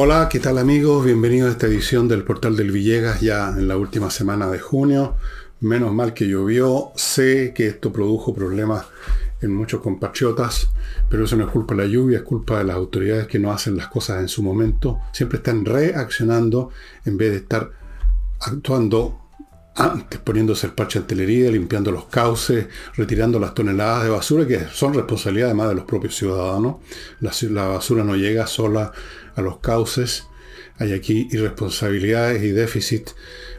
Hola, ¿qué tal amigos? Bienvenidos a esta edición del Portal del Villegas ya en la última semana de junio. Menos mal que llovió, sé que esto produjo problemas en muchos compatriotas, pero eso no es culpa de la lluvia, es culpa de las autoridades que no hacen las cosas en su momento. Siempre están reaccionando en vez de estar actuando antes, poniéndose el parche de artillería, limpiando los cauces, retirando las toneladas de basura, que son responsabilidad además de los propios ciudadanos. La, la basura no llega sola a los cauces. Hay aquí irresponsabilidades y déficit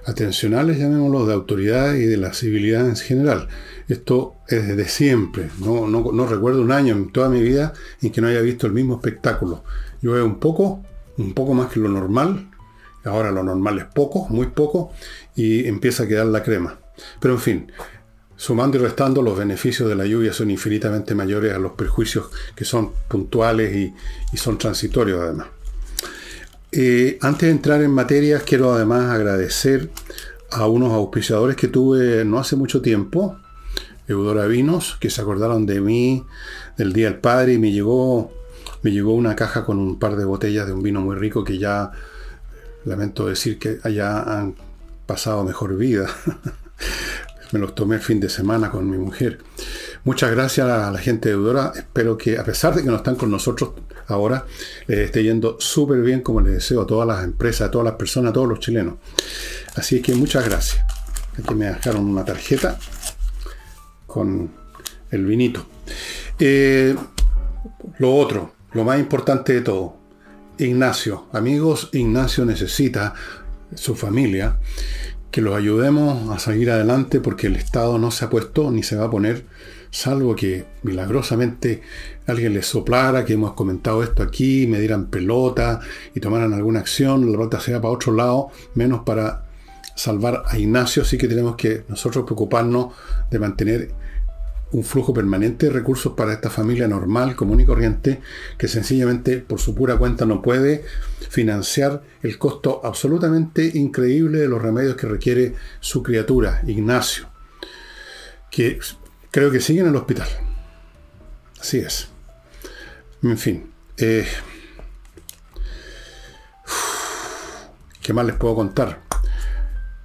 atencionales, llamémoslo, de autoridades y de la civilidad en general. Esto es desde siempre. No, no, recuerdo un año en toda mi vida en que no haya visto el mismo espectáculo. Yo veo un poco, un poco más que lo normal. Ahora lo normal es poco, muy poco, y empieza a quedar la crema. Pero en fin, sumando y restando, los beneficios de la lluvia son infinitamente mayores a los perjuicios que son puntuales y, y son transitorios además. Eh, antes de entrar en materia, quiero además agradecer a unos auspiciadores que tuve no hace mucho tiempo, Eudora Vinos, que se acordaron de mí del Día del Padre y me llegó, me llegó una caja con un par de botellas de un vino muy rico que ya lamento decir que allá han pasado mejor vida. me los tomé el fin de semana con mi mujer. Muchas gracias a la gente de Eudora. Espero que, a pesar de que no están con nosotros ahora, les esté yendo súper bien, como les deseo a todas las empresas, a todas las personas, a todos los chilenos. Así que muchas gracias. Aquí me dejaron una tarjeta con el vinito. Eh, lo otro, lo más importante de todo. Ignacio, amigos, Ignacio necesita su familia que los ayudemos a seguir adelante porque el Estado no se ha puesto ni se va a poner salvo que milagrosamente alguien les soplara, que hemos comentado esto aquí, me dieran pelota y tomaran alguna acción, la pelota sea para otro lado, menos para salvar a Ignacio, así que tenemos que nosotros preocuparnos de mantener un flujo permanente de recursos para esta familia normal, común y corriente, que sencillamente por su pura cuenta no puede financiar el costo absolutamente increíble de los remedios que requiere su criatura, Ignacio, que Creo que sigue en el hospital. Así es. En fin. Eh, ¿Qué más les puedo contar?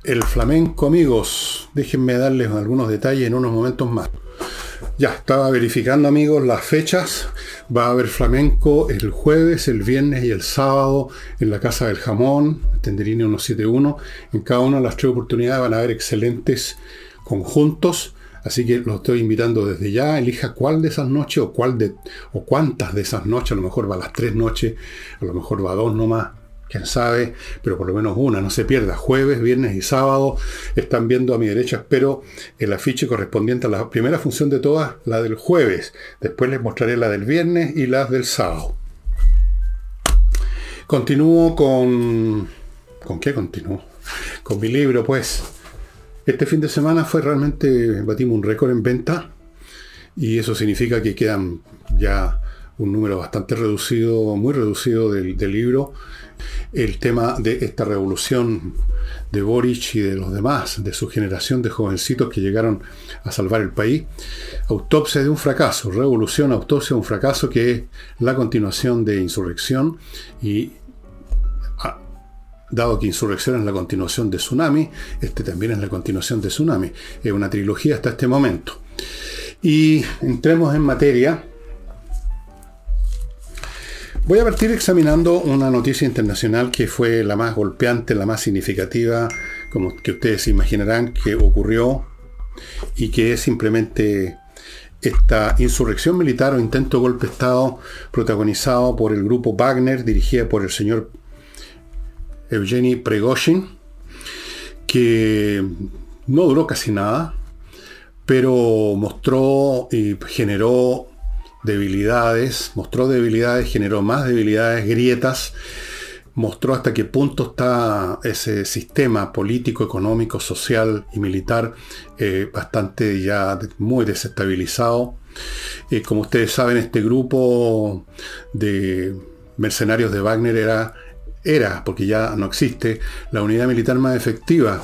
El flamenco, amigos. Déjenme darles algunos detalles en unos momentos más. Ya, estaba verificando, amigos, las fechas. Va a haber flamenco el jueves, el viernes y el sábado en la Casa del Jamón, Tenderini 171. En cada una de las tres oportunidades van a haber excelentes conjuntos. Así que lo estoy invitando desde ya, elija cuál de esas noches o cuántas de esas noches, a lo mejor va a las tres noches, a lo mejor va a dos nomás, quién sabe, pero por lo menos una, no se pierda. Jueves, viernes y sábado están viendo a mi derecha, espero el afiche correspondiente a la primera función de todas, la del jueves. Después les mostraré la del viernes y las del sábado. Continúo con... ¿Con qué continúo? Con mi libro, pues. Este fin de semana fue realmente, batimos un récord en venta y eso significa que quedan ya un número bastante reducido, muy reducido del, libro. El tema de esta revolución de Boric y de los demás, de su generación de jovencitos que llegaron a salvar el país. Autopsia de un fracaso, revolución, autopsia de un fracaso que es la continuación de insurrección y dado que Insurrección es la continuación de Tsunami, este también es la continuación de Tsunami. Es una trilogía hasta este momento. Y entremos en materia. Voy a partir examinando una noticia internacional que fue la más golpeante, la más significativa, como que ustedes imaginarán que ocurrió y que es simplemente esta insurrección militar o intento de golpe de Estado protagonizado por el grupo Wagner, dirigida por el señor Evgeny Pregoshin, que no duró casi nada, pero mostró y generó debilidades, mostró debilidades, generó más debilidades, grietas, mostró hasta qué punto está ese sistema político, económico, social y militar eh, bastante ya muy desestabilizado. Eh, como ustedes saben, este grupo de mercenarios de Wagner era era, porque ya no existe, la unidad militar más efectiva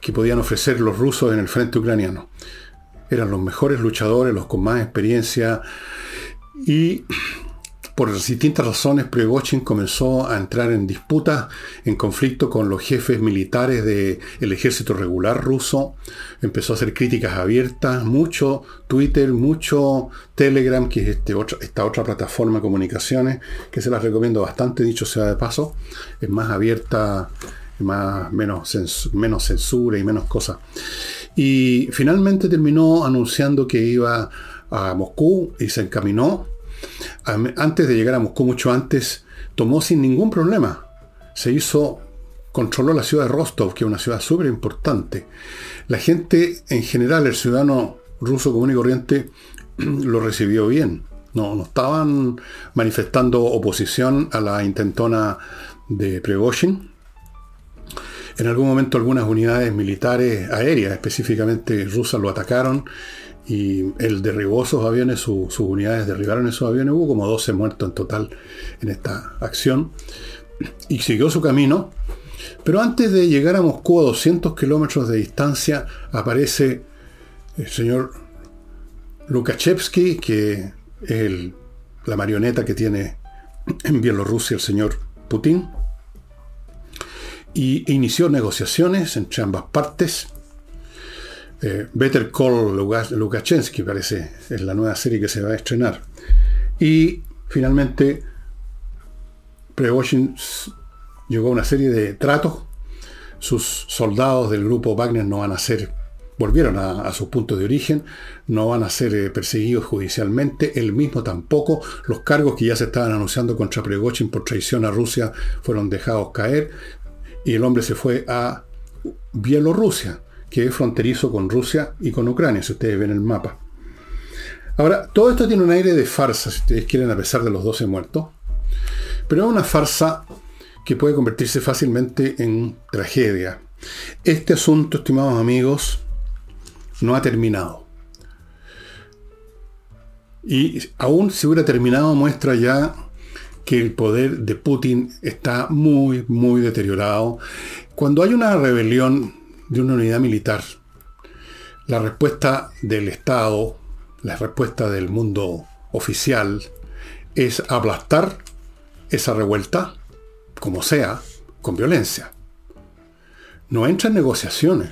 que podían ofrecer los rusos en el frente ucraniano. Eran los mejores luchadores, los con más experiencia y por distintas razones, Prigozhin comenzó a entrar en disputas, en conflicto con los jefes militares del ejército regular ruso. Empezó a hacer críticas abiertas, mucho Twitter, mucho Telegram, que es este esta otra plataforma de comunicaciones, que se las recomiendo bastante, dicho sea de paso. Es más abierta, más, menos, menos censura y menos cosas. Y finalmente terminó anunciando que iba a Moscú y se encaminó antes de llegar a Moscú, mucho antes, tomó sin ningún problema. Se hizo, controló la ciudad de Rostov, que es una ciudad súper importante. La gente en general, el ciudadano ruso común y corriente, lo recibió bien. No, no estaban manifestando oposición a la intentona de Pregoshin. En algún momento algunas unidades militares aéreas, específicamente rusas, lo atacaron y él derribó esos aviones, sus unidades derribaron esos aviones, hubo como 12 muertos en total en esta acción, y siguió su camino, pero antes de llegar a Moscú a 200 kilómetros de distancia aparece el señor Lukashevsky, que es la marioneta que tiene en Bielorrusia el señor Putin, y inició negociaciones entre ambas partes, eh, Better Call Lukashensky, parece, es la nueva serie que se va a estrenar. Y finalmente, Prigozhin llegó a una serie de tratos. Sus soldados del grupo Wagner no van a ser, volvieron a, sus puntos de origen, no van a ser eh, perseguidos judicialmente, él mismo tampoco. Los cargos que ya se estaban anunciando contra Prigozhin por traición a Rusia fueron dejados caer y el hombre se fue a Bielorrusia que es fronterizo con Rusia y con Ucrania, si ustedes ven el mapa. Ahora, todo esto tiene un aire de farsa, si ustedes quieren, a pesar de los 12 muertos, pero es una farsa que puede convertirse fácilmente en tragedia. Este asunto, estimados amigos, no ha terminado. Y aún si hubiera terminado, muestra ya que el poder de Putin está muy, muy deteriorado. Cuando hay una rebelión de una unidad militar. La respuesta del Estado, la respuesta del mundo oficial, es aplastar esa revuelta, como sea, con violencia. No entra en negociaciones.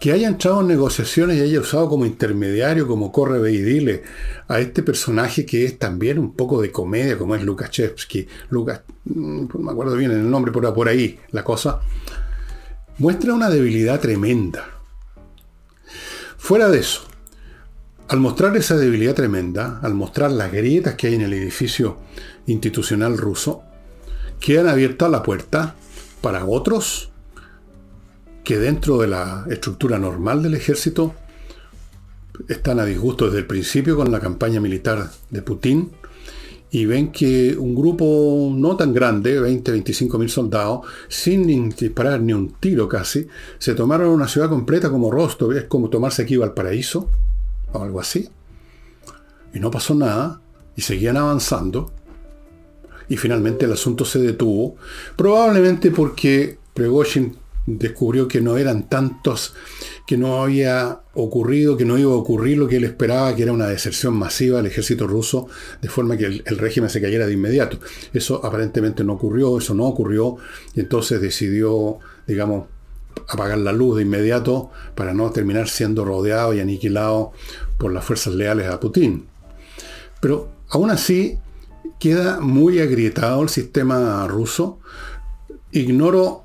Que haya entrado en negociaciones y haya usado como intermediario, como corre y dile, a este personaje que es también un poco de comedia, como es Lukashevsky. Lucas, mm, no me acuerdo bien el nombre, por, por ahí la cosa muestra una debilidad tremenda. Fuera de eso, al mostrar esa debilidad tremenda, al mostrar las grietas que hay en el edificio institucional ruso, quedan abiertas la puerta para otros que dentro de la estructura normal del ejército están a disgusto desde el principio con la campaña militar de Putin y ven que un grupo no tan grande, 20, 25 mil soldados, sin disparar ni un tiro casi, se tomaron una ciudad completa como Rostov, es como tomarse aquí paraíso o algo así. Y no pasó nada, y seguían avanzando, y finalmente el asunto se detuvo, probablemente porque Pregoshin descubrió que no eran tantos, que no había ocurrido, que no iba a ocurrir lo que él esperaba, que era una deserción masiva del ejército ruso, de forma que el, régimen se cayera de inmediato. Eso aparentemente no ocurrió, eso no ocurrió, y entonces decidió, digamos, apagar la luz de inmediato para no terminar siendo rodeado y aniquilado por las fuerzas leales a Putin. Pero aún así queda muy agrietado el sistema ruso. Ignoro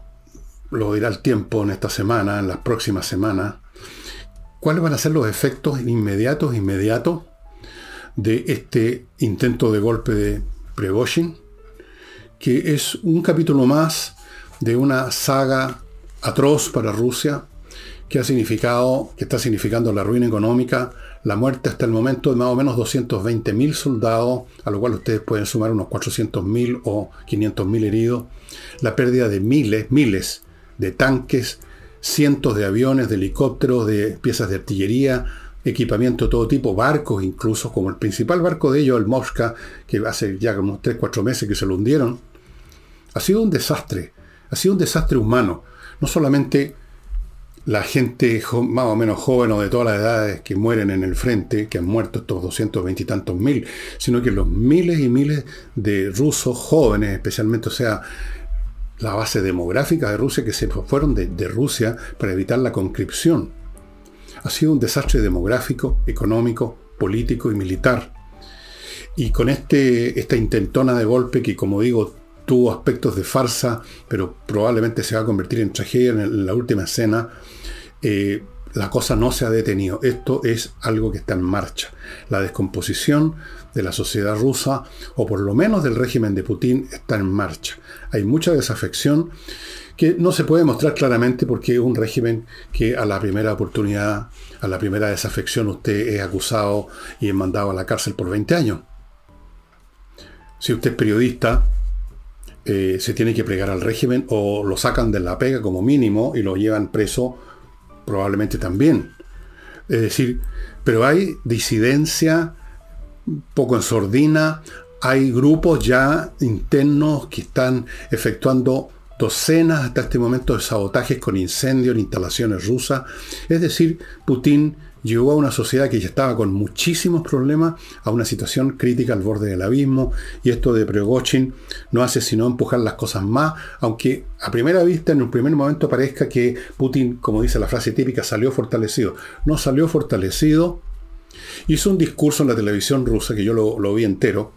lo dirá el tiempo en esta semana, en las próximas semanas, cuáles van a ser los efectos inmediatos, inmediatos de este intento de golpe de Prigozhin, que es un capítulo más de una saga atroz para Rusia, que ha significado, que está significando la ruina económica, la muerte hasta el momento de más o menos 220.000 soldados, a lo cual ustedes pueden sumar unos 400.000 o 500.000 heridos, la pérdida de miles, miles de tanques, cientos de aviones, de helicópteros, de piezas de artillería, equipamiento de todo tipo, barcos incluso, como el principal barco de ellos, el Mosca, que hace ya como 3-4 meses que se lo hundieron. Ha sido un desastre, ha sido un desastre humano. No solamente la gente más o menos joven o de todas las edades que mueren en el frente, que han muerto estos 220 y tantos mil, sino que los miles y miles de rusos jóvenes, especialmente, o sea, la base demográfica de Rusia, que se fueron de, Rusia para evitar la conscripción. Ha sido un desastre demográfico, económico, político y militar. Y con este, esta intentona de golpe que, como digo, tuvo aspectos de farsa, pero probablemente se va a convertir en tragedia en, la última escena, eh, la cosa no se ha detenido. Esto es algo que está en marcha. La descomposición de la sociedad rusa, o por lo menos del régimen de Putin, está en marcha. Hay mucha desafección que no se puede mostrar claramente porque es un régimen que a la primera oportunidad, a la primera desafección, usted es acusado y es mandado a la cárcel por 20 años. Si usted es periodista, eh, se tiene que plegar al régimen o lo sacan de la pega como mínimo y lo llevan preso probablemente también. Es decir, pero hay disidencia poco en sordina, hay grupos ya internos que están efectuando docenas hasta este momento de sabotajes con incendios en instalaciones rusas. Es decir, Putin llevó a una sociedad que ya estaba con muchísimos problemas a una situación crítica al borde del abismo y esto de Prigozhin no hace sino empujar las cosas más, aunque a primera vista en un primer momento parezca que Putin, como dice la frase típica, salió fortalecido. No salió fortalecido. Hizo un discurso en la televisión rusa, que yo lo, vi entero,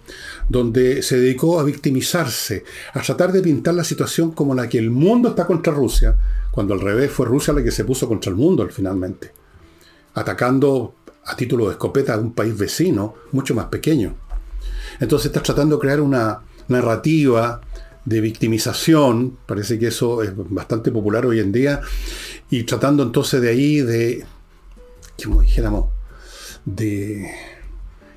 donde se dedicó a victimizarse, a tratar de pintar la situación como la que el mundo está contra Rusia, cuando al revés fue Rusia la que se puso contra el mundo finalmente atacando a título de escopeta a un país vecino mucho más pequeño. Entonces estás tratando de crear una narrativa de victimización, parece que eso es bastante popular hoy en día, y tratando entonces de ahí de, como dijéramos, de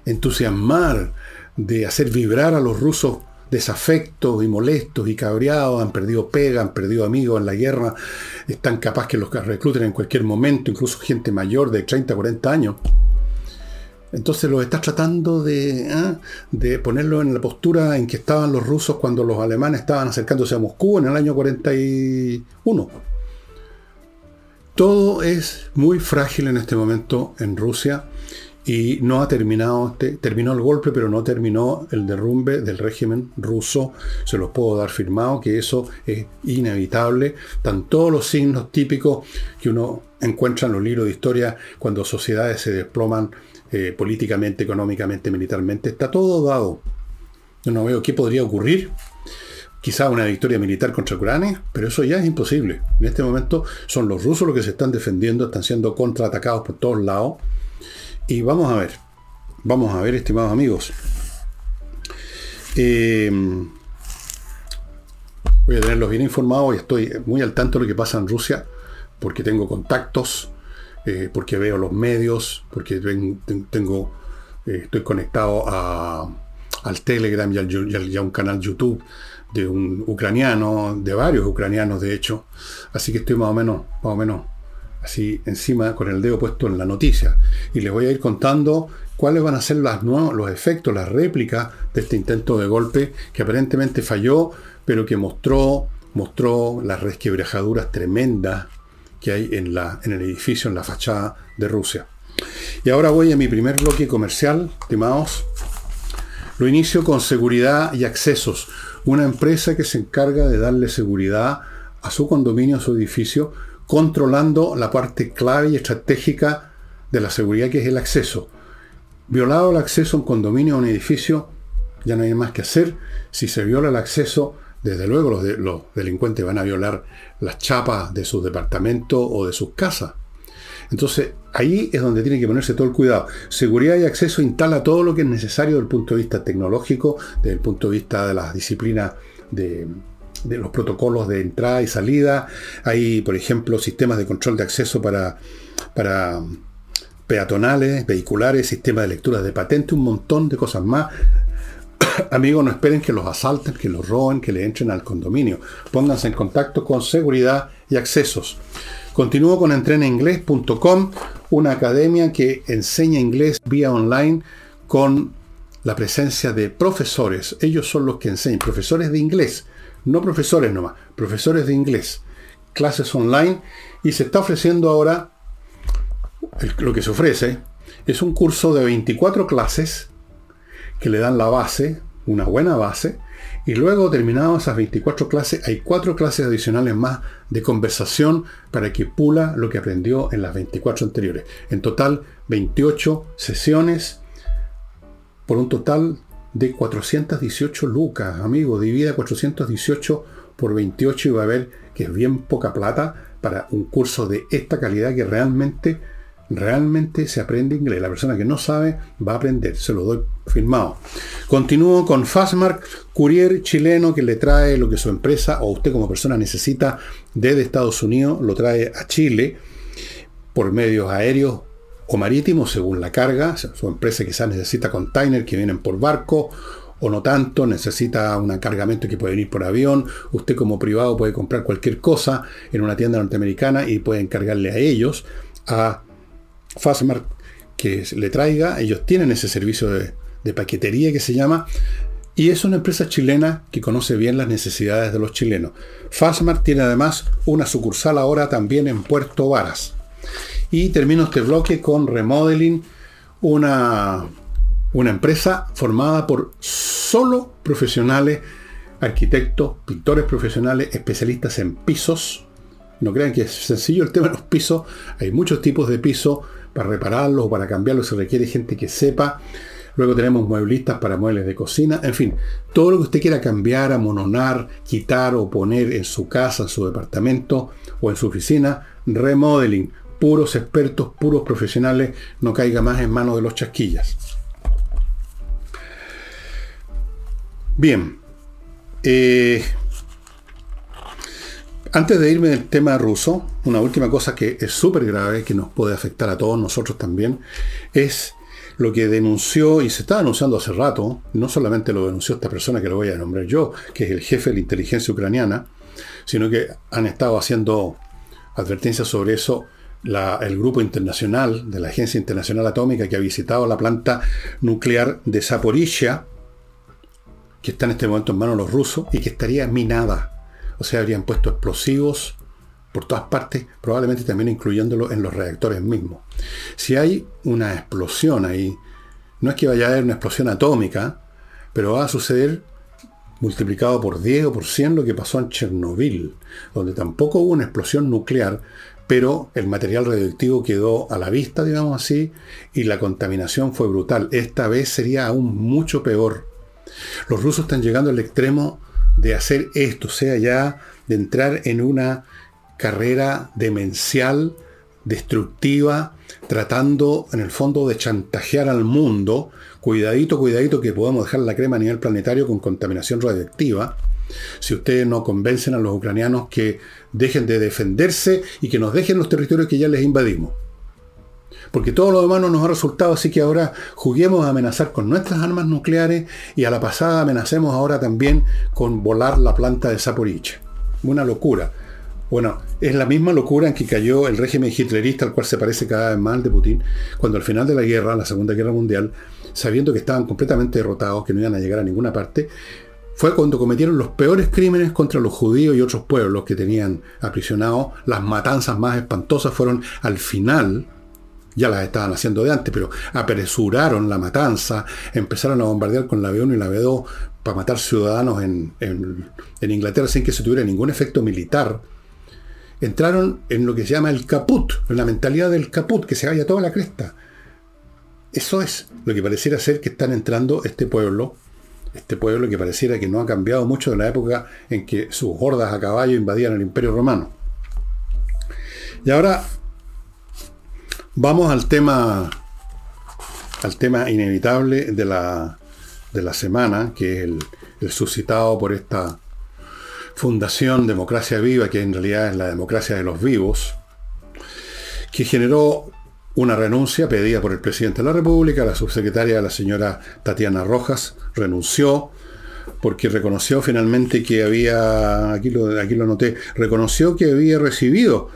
entusiasmar, de hacer vibrar a los rusos desafectos y molestos y cabreados, han perdido pega, han perdido amigos en la guerra, están capaz que los recluten en cualquier momento, incluso gente mayor de 30, 40 años. Entonces los estás tratando de, ¿ah? de ponerlo en la postura en que estaban los rusos cuando los alemanes estaban acercándose a Moscú en el año 41. Todo es muy frágil en este momento en Rusia y no ha terminado, este, terminó el golpe, pero no terminó el derrumbe del régimen ruso. Se los puedo dar firmado que eso es inevitable. Están todos los signos típicos que uno encuentra en los libros de historia cuando sociedades se desploman eh, políticamente, económicamente, militarmente. Está todo dado. Yo no veo qué podría ocurrir. Quizá una victoria militar contra Ucrania, pero eso ya es imposible. En este momento son los rusos los que se están defendiendo, están siendo contraatacados por todos lados y vamos a ver, vamos a ver, estimados amigos. Eh, voy a tenerlos bien informados y estoy muy al tanto de lo que pasa en Rusia, porque tengo contactos, eh, porque veo los medios, porque tengo, eh, estoy conectado al Telegram y, y a un canal YouTube de un ucraniano, de varios ucranianos de hecho. Así que estoy más o menos, más o menos así encima con el dedo puesto en la noticia. Y les voy a ir contando cuáles van a ser las los efectos, las réplicas de este intento de golpe que aparentemente falló, pero que mostró, mostró las resquebrajaduras tremendas que hay en, la, en el edificio, en la fachada de Rusia. Y ahora voy a mi primer bloque comercial, estimados. Lo inicio con seguridad y accesos. Una empresa que se encarga de darle seguridad a su condominio, a su edificio, controlando la parte clave y estratégica de la seguridad que es el acceso. Violado el acceso a un condominio o un edificio, ya no hay más que hacer. Si se viola el acceso, desde luego los, los delincuentes van a violar las chapas de sus departamentos o de sus casas. Entonces, ahí es donde tiene que ponerse todo el cuidado. Seguridad y acceso instala todo lo que es necesario desde el punto de vista tecnológico, desde el punto de vista de las disciplinas de, de los protocolos de entrada y salida. Hay, por ejemplo, sistemas de control de acceso para, para peatonales, vehiculares, sistemas de lectura de patente, un montón de cosas más. Amigos, no esperen que los asalten, que los roben, que le entren al condominio. Pónganse en contacto con seguridad y accesos. Continúo con entrenainglés.com, una academia que enseña inglés vía online con la presencia de profesores. Ellos son los que enseñan, profesores de inglés no profesores nomás, profesores de inglés, clases online y se está ofreciendo ahora, lo que se ofrece es un curso de 24 clases que le dan la base, una buena base, y luego, terminadas esas 24 clases, hay cuatro clases adicionales más de conversación para que pula lo que aprendió en las 24 anteriores. En total, 28 sesiones por un total de 418 lucas. Amigo, divida 418 por 28 y va a ver que es bien poca plata para un curso de esta calidad que realmente realmente se aprende inglés. La persona que no sabe va a aprender, se lo doy firmado. Continúo con Fastmark, courier chileno que le trae lo que su empresa o usted como persona necesita desde Estados Unidos, lo trae a Chile por medios aéreos o marítimos según la carga. Su empresa quizás necesita containers que vienen por barco o no tanto, necesita un cargamento que puede ir por avión. Usted como privado puede comprar cualquier cosa en una tienda norteamericana y puede encargarle a ellos a Fastmark que le traiga. Ellos tienen ese servicio de, paquetería que se llama. Y es una empresa chilena que conoce bien las necesidades de los chilenos. Fastmark tiene además una sucursal ahora también en Puerto Varas. Y termino este bloque con Remodeling, una, una empresa formada por solo profesionales, arquitectos, pintores profesionales, especialistas en pisos. No crean que es sencillo el tema de los pisos. Hay muchos tipos de pisos para repararlos o para cambiarlos se requiere gente que sepa. Luego tenemos mueblistas para muebles de cocina. En fin, todo lo que usted quiera cambiar, amononar, quitar o poner en su casa, en su departamento o en su oficina, remodeling. Puros expertos, puros profesionales, no caiga más en manos de los chasquillas. Bien. Eh, antes de irme del tema ruso, una última cosa que es súper grave, que nos puede afectar a todos nosotros también, es lo que denunció, y se está denunciando hace rato, no solamente lo denunció esta persona que lo voy a nombrar yo, que es el jefe de la inteligencia ucraniana, sino que han estado haciendo advertencias sobre eso el grupo internacional de la Agencia Internacional Atómica que ha visitado la planta nuclear de Zaporizhia, que está en este momento en manos de los rusos y que estaría minada o sea, habrían puesto explosivos por todas partes, probablemente también incluyéndolo en los reactores mismos. Si hay una explosión ahí, no es que vaya a haber una explosión atómica, pero va a suceder multiplicado por 10 o por 100 lo que pasó en Chernobyl, donde tampoco hubo una explosión nuclear, pero el material radioactivo quedó a la vista, digamos así, y la contaminación fue brutal. Esta vez sería aún mucho peor. Los rusos están llegando al extremo de hacer esto, sea ya de entrar en una carrera demencial, destructiva, tratando en el fondo de chantajear al mundo, cuidadito, cuidadito que podemos dejar la crema a nivel planetario con contaminación radioactiva, si ustedes no convencen a los ucranianos que dejen de defenderse y que nos dejen los territorios que ya les invadimos. Porque todo lo demás no nos ha resultado, así que ahora juguemos a amenazar con nuestras armas nucleares y a la pasada amenacemos ahora también con volar la planta de Zaporizhia. Una locura. Bueno, es la misma locura en que cayó el régimen hitlerista al cual se parece cada vez más de Putin, cuando al final de la guerra, la Segunda Guerra Mundial, sabiendo que estaban completamente derrotados, que no iban a llegar a ninguna parte, fue cuando cometieron los peores crímenes contra los judíos y otros pueblos que tenían aprisionados. Las matanzas más espantosas fueron al final ya las estaban haciendo de antes, pero apresuraron la matanza, empezaron a bombardear con la B1 y la B2 para matar ciudadanos en, Inglaterra sin que se tuviera ningún efecto militar. Entraron en lo que se llama el caput, en la mentalidad del caput, que se vaya toda la cresta. Eso es lo que pareciera ser que están entrando este pueblo, este pueblo que pareciera que no ha cambiado mucho de la época en que sus hordas a caballo invadían el imperio romano. Y ahora Vamos al tema, al tema inevitable de la, de la semana, que es el, suscitado por esta Fundación Democracia Viva, que en realidad es la democracia de los vivos, que generó una renuncia pedida por el presidente de la República, la subsecretaria, la señora Tatiana Rojas, renunció porque reconoció finalmente que había, aquí lo, aquí lo noté, reconoció que había recibido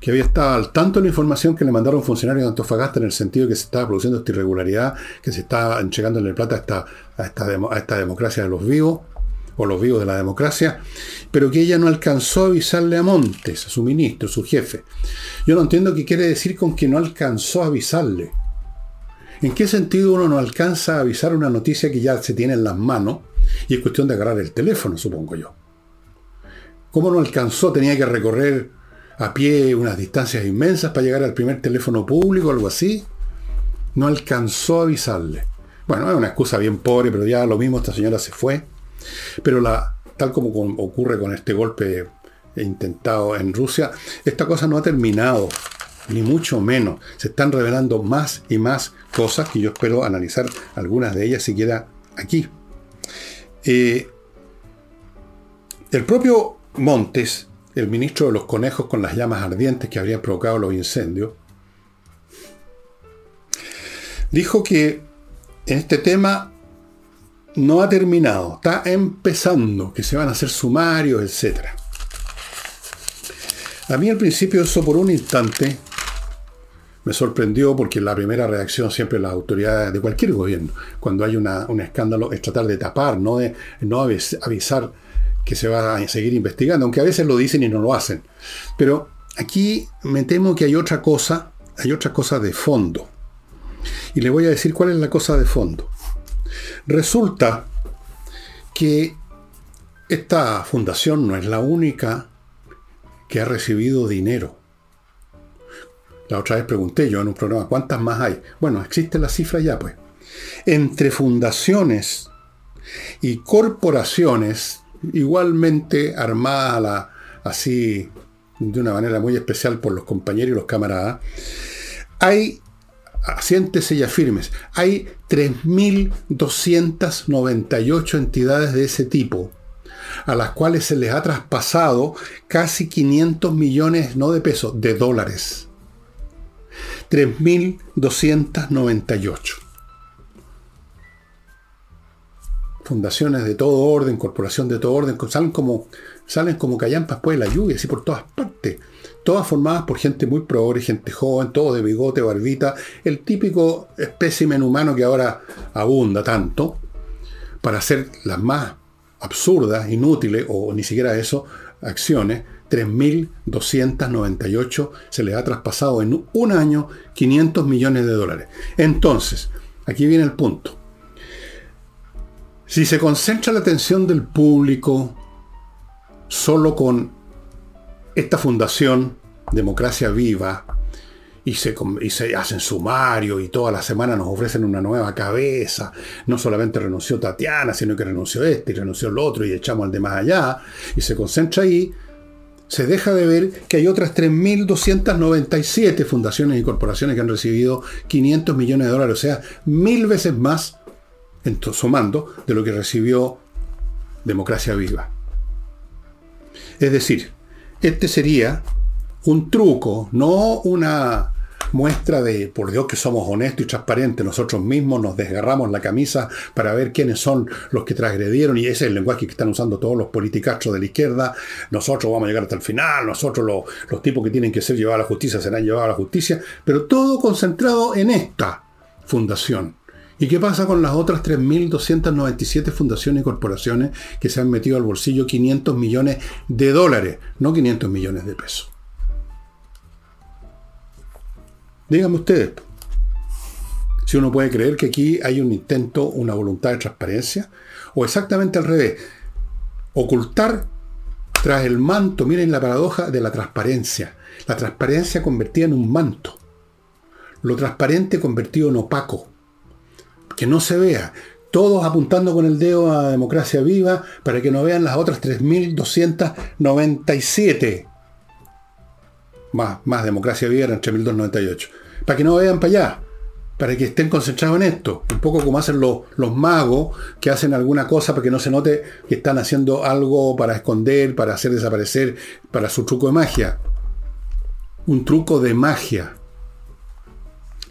que había estado al tanto de la información que le mandaron funcionarios de Antofagasta en el sentido de que se estaba produciendo esta irregularidad, que se estaba entregando en el plata a esta, a esta, democracia de los vivos, o los vivos de la democracia, pero que ella no alcanzó a avisarle a Montes, a su ministro, su jefe. Yo no entiendo qué quiere decir con que no alcanzó a avisarle. ¿En qué sentido uno no alcanza a avisar una noticia que ya se tiene en las manos y es cuestión de agarrar el teléfono, supongo yo? ¿Cómo no alcanzó? Tenía que recorrer a pie unas distancias inmensas para llegar al primer teléfono público algo así. No alcanzó a avisarle. Bueno, es una excusa bien pobre, pero ya lo mismo esta señora se fue. Pero tal como ocurre con este golpe intentado en Rusia, esta cosa no ha terminado, ni mucho menos. Se están revelando más y más cosas que yo espero analizar algunas de ellas siquiera aquí. Eh, el propio Montes, el ministro de los conejos con las llamas ardientes que habrían provocado los incendios, dijo que en este tema no ha terminado, está empezando, que se van a hacer sumarios, etc. A mí al principio eso por un instante me sorprendió porque la primera reacción siempre de las autoridades de cualquier gobierno, cuando hay un escándalo, es tratar de tapar, no, de, no avisar que se va a seguir investigando, aunque a veces lo dicen y no lo hacen. Pero aquí me temo que hay otra cosa, hay otra cosa de fondo. Y le voy a decir cuál es la cosa de fondo. Resulta que esta fundación no es la única que ha recibido dinero. La otra vez pregunté yo en un programa, ¿cuántas más hay? Bueno, existe la cifra ya, pues. Entre fundaciones y corporaciones, igualmente armadas así de una manera muy especial por los compañeros y los camaradas, hay asiéntese y afirmes, hay 3.298 entidades de ese tipo, a las cuales se les ha traspasado casi 500 millones, no de pesos, de dólares. 3.298. Fundaciones de todo orden, corporación de todo orden, salen como, salen como callampas después de la lluvia, así por todas partes todas formadas por gente muy pobre, gente joven, todo de bigote, barbita, el típico espécimen humano que ahora abunda tanto, para hacer las más absurdas, inútiles, o ni siquiera eso, acciones, 3.298 se les ha traspasado en un año 500 millones de dólares. Entonces, aquí viene el punto. Si se concentra la atención del público solo con esta fundación, Democracia Viva, y se, hacen sumario y toda la semana nos ofrecen una nueva cabeza. No solamente renunció Tatiana, sino que renunció este y renunció el otro y echamos al de más allá. Y se concentra ahí. Se deja de ver que hay otras 3.297 fundaciones y corporaciones que han recibido 500 millones de dólares, o sea, mil veces más, sumando, de lo que recibió Democracia Viva. Es decir, este sería un truco, no una muestra de, por Dios que somos honestos y transparentes, nosotros mismos nos desgarramos la camisa para ver quiénes son los que transgredieron, y ese es el lenguaje que están usando todos los politicastros de la izquierda, nosotros vamos a llegar hasta el final, nosotros los tipos que tienen que ser llevados a la justicia serán llevados a la justicia, pero todo concentrado en esta fundación. ¿Y qué pasa con las otras 3.297 fundaciones y corporaciones que se han metido al bolsillo 500 millones de dólares, no 500 millones de pesos? Díganme ustedes, si uno puede creer que aquí hay un intento, una voluntad de transparencia, o exactamente al revés, ocultar tras el manto, miren la paradoja de la transparencia, la transparencia convertida en un manto, lo transparente convertido en opaco, que no se vea. Todos apuntando con el dedo a democracia viva para que no vean las otras 3.297. Más, más democracia viva eran 3.298. Para que no vean para allá. Para que estén concentrados en esto. Un poco como hacen los, los magos que hacen alguna cosa para que no se note que están haciendo algo para esconder, para hacer desaparecer, para su truco de magia. Un truco de magia.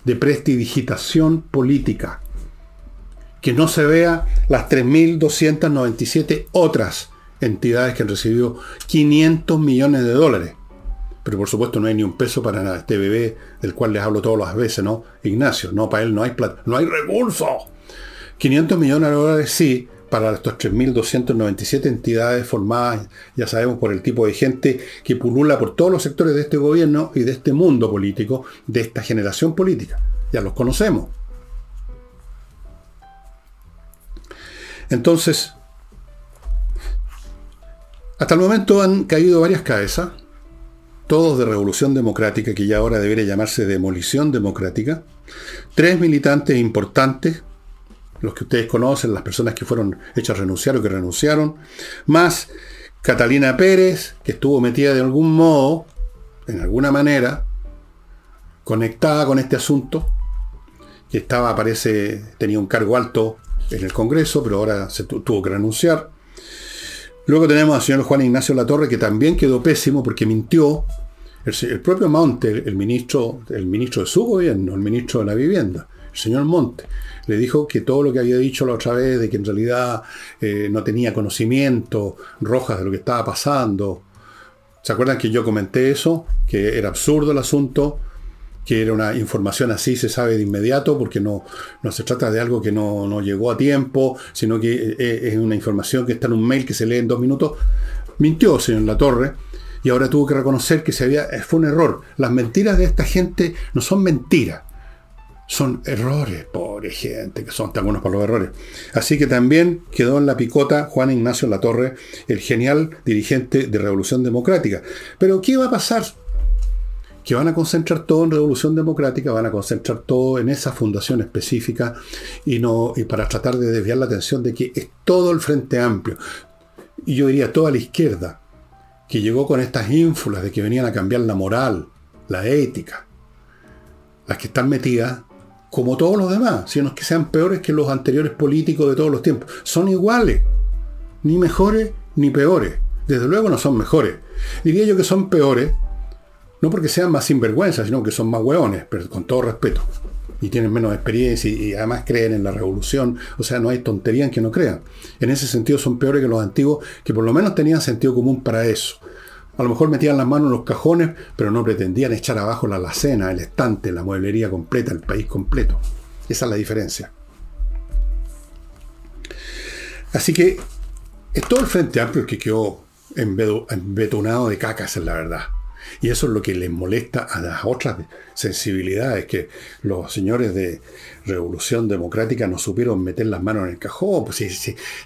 De prestidigitación política que no se vea las 3.297 otras entidades que han recibido 500 millones de dólares. Pero por supuesto no hay ni un peso para este bebé del cual les hablo todas las veces, ¿no? Ignacio, no, para él no hay plata, no hay recursos. 500 millones de dólares sí, para estos 3.297 entidades formadas, ya sabemos, por el tipo de gente que pulula por todos los sectores de este gobierno y de este mundo político, de esta generación política. Ya los conocemos. Entonces, hasta el momento han caído varias cabezas, todos de Revolución Democrática, que ya ahora debería llamarse Demolición Democrática, tres militantes importantes, los que ustedes conocen, las personas que fueron hechas renunciar o que renunciaron, más Catalina Pérez, que estuvo metida de algún modo, en alguna manera, conectada con este asunto, que estaba, parece, tenía un cargo alto en el Congreso, pero ahora se tuvo que renunciar. Luego tenemos al señor Juan Ignacio Latorre, que también quedó pésimo porque mintió. El, propio Monte, el ministro, el ministro de su gobierno, el ministro de la vivienda, el señor Monte, le dijo que todo lo que había dicho la otra vez, de que en realidad eh, no tenía conocimiento, rojas de lo que estaba pasando. ¿Se acuerdan que yo comenté eso? Que era absurdo el asunto, que era una información así, se sabe de inmediato, porque no, no se trata de algo que no, llegó a tiempo, sino que eh, es una información que está en un mail que se lee en dos minutos. Mintió, señor La Torre, y ahora tuvo que reconocer que se había, fue un error. Las mentiras de esta gente no son mentiras, son errores, pobre gente, que son tan buenos para los errores. Así que también quedó en la picota Juan Ignacio Latorre, el genial dirigente de Revolución Democrática. Pero, ¿qué va a pasar? Que van a concentrar todo en Revolución Democrática, van a concentrar todo en esa fundación específica y, no, y para tratar de desviar la atención de que es todo el Frente Amplio. Y yo diría toda la izquierda, que llegó con estas ínfulas de que venían a cambiar la moral, la ética. Las que están metidas como todos los demás, sino que sean peores que los anteriores políticos de todos los tiempos. Son iguales, ni mejores ni peores. Desde luego no son mejores. Diría yo que son peores, no porque sean más sinvergüenzas, sino que son más hueones, pero con todo respeto. Y tienen menos experiencia y, además creen en la revolución. O sea, no hay tontería en que no crean. En ese sentido son peores que los antiguos, que por lo menos tenían sentido común para eso. A lo mejor metían las manos en los cajones, pero no pretendían echar abajo la alacena, el estante, la mueblería completa, el país completo. Esa es la diferencia. Así que es todo el Frente Amplio que quedó embetonado de cacas, es la verdad. Y eso es lo que les molesta a las otras sensibilidades, que los señores de Revolución Democrática no supieron meter las manos en el cajón. Pues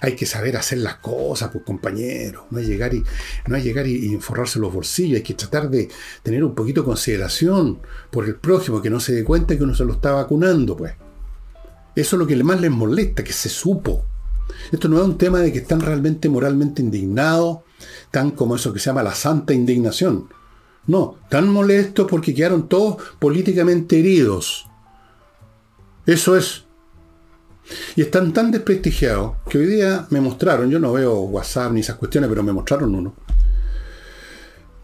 hay que saber hacer las cosas, pues compañeros. No hay llegar y, no llegar y, forrarse los bolsillos. Hay que tratar de tener un poquito de consideración por el próximo, que no se dé cuenta que uno se lo está vacunando, pues. Eso es lo que más les molesta, que se supo. Esto no es un tema de que están realmente moralmente indignados, tan como eso que se llama la santa indignación. No, tan molestos porque quedaron todos políticamente heridos. Eso es. Y están tan desprestigiados que hoy día me mostraron, yo no veo WhatsApp ni esas cuestiones, pero me mostraron uno,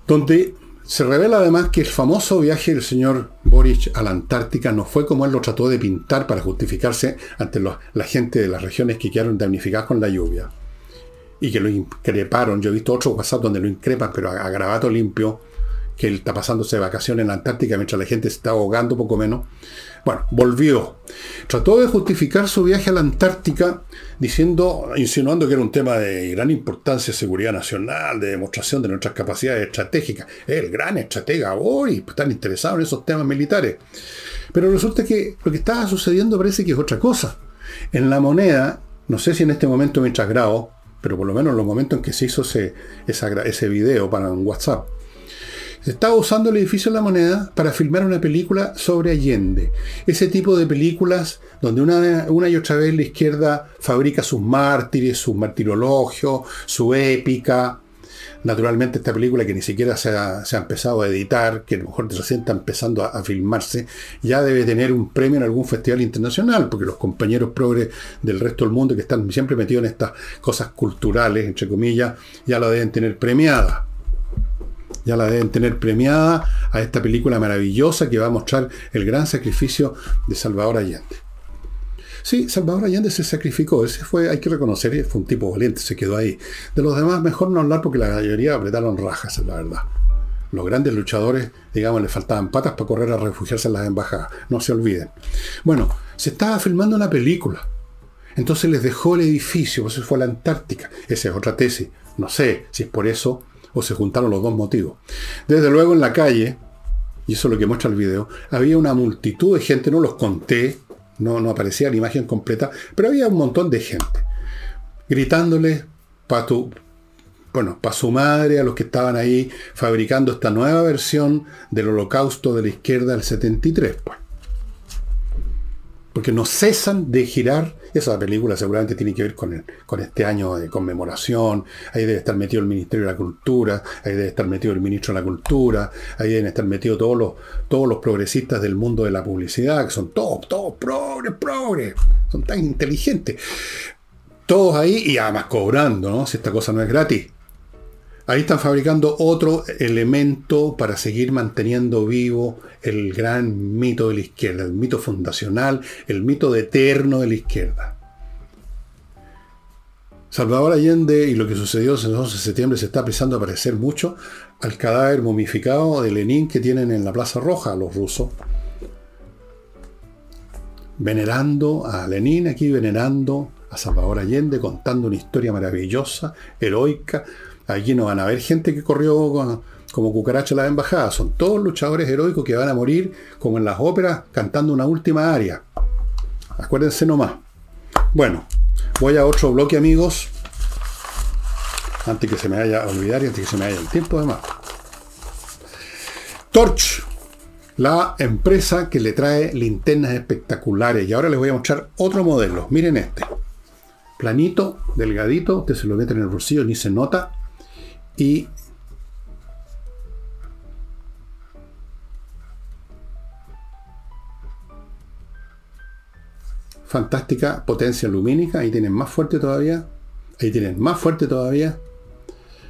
donde se revela además que el famoso viaje del señor Boric a la Antártica no fue como él lo trató de pintar para justificarse ante la gente de las regiones que quedaron damnificadas con la lluvia. Y que lo increparon. Yo he visto otro WhatsApp donde lo increpan, pero a, a gravato limpio que él está pasándose de vacaciones en la Antártica mientras la gente se está ahogando poco menos. Bueno, volvió. Trató de justificar su viaje a la Antártica diciendo, insinuando que era un tema de gran importancia, seguridad nacional, de demostración de nuestras capacidades estratégicas. El gran estratega hoy, están interesados en esos temas militares. Pero resulta que lo que estaba sucediendo parece que es otra cosa. En la moneda, no sé si en este momento mientras grabo, pero por lo menos en los momentos en que se hizo ese, ese video para un WhatsApp, estaba usando el edificio de la moneda para filmar una película sobre Allende. Ese tipo de películas donde una, y otra vez la izquierda fabrica sus mártires, su martirologio, su épica. Naturalmente esta película que ni siquiera se ha, empezado a editar, que a lo mejor recién está empezando a, filmarse, ya debe tener un premio en algún festival internacional, porque los compañeros progres del resto del mundo que están siempre metidos en estas cosas culturales, entre comillas, ya la deben tener premiada ya la deben tener premiada a esta película maravillosa que va a mostrar el gran sacrificio de Salvador Allende. Sí, Salvador Allende se sacrificó, ese fue, hay que reconocer, fue un tipo valiente, se quedó ahí. De los demás, mejor no hablar porque la mayoría apretaron rajas, la verdad. Los grandes luchadores, digamos, les faltaban patas para correr a refugiarse en las embajadas, no se olviden. Bueno, se estaba filmando una película Entonces les dejó el edificio, pues se fue a la Antártica. Esa es otra tesis. No sé si es por eso o se juntaron los dos motivos. Desde luego en la calle, y eso es lo que muestra el video, había una multitud de gente, no los conté, no, no aparecía la imagen completa, pero había un montón de gente gritándole para tu, bueno, para su madre, a los que estaban ahí fabricando esta nueva versión del holocausto de la izquierda del 73. Pues. Porque no cesan de girar. Esa película seguramente tiene que ver con, con este año de conmemoración. Ahí debe estar metido el Ministerio de la Cultura, ahí debe estar metido el Ministro de la Cultura, ahí deben estar metidos todos los, todos los progresistas del mundo de la publicidad, que son todos, todos progres, progres. Son tan inteligentes. Todos ahí y además cobrando, ¿no? Si esta cosa no es gratis. Ahí están fabricando otro elemento para seguir manteniendo vivo el gran mito de la izquierda, el mito fundacional, el mito eterno de la izquierda. Salvador Allende y lo que sucedió el 11 de septiembre se está empezando a parecer mucho al cadáver momificado de Lenin que tienen en la Plaza Roja los rusos. Venerando a Lenin aquí, venerando a Salvador Allende, contando una historia maravillosa, heroica, Aquí no van a haber gente que corrió como cucaracha a la embajada. Son todos luchadores heroicos que van a morir, como en las óperas, cantando una última aria. Acuérdense nomás. Bueno, voy a otro bloque, amigos. Antes que se me vaya a olvidar y antes que se me vaya el tiempo, además. Torch, la empresa que le trae linternas espectaculares. Y ahora les voy a mostrar otro modelo. Miren este. Planito, delgadito, usted se lo mete en el bolsillo, ni se nota y fantástica potencia lumínica. Ahí tienen más fuerte todavía. Ahí tienen más fuerte todavía.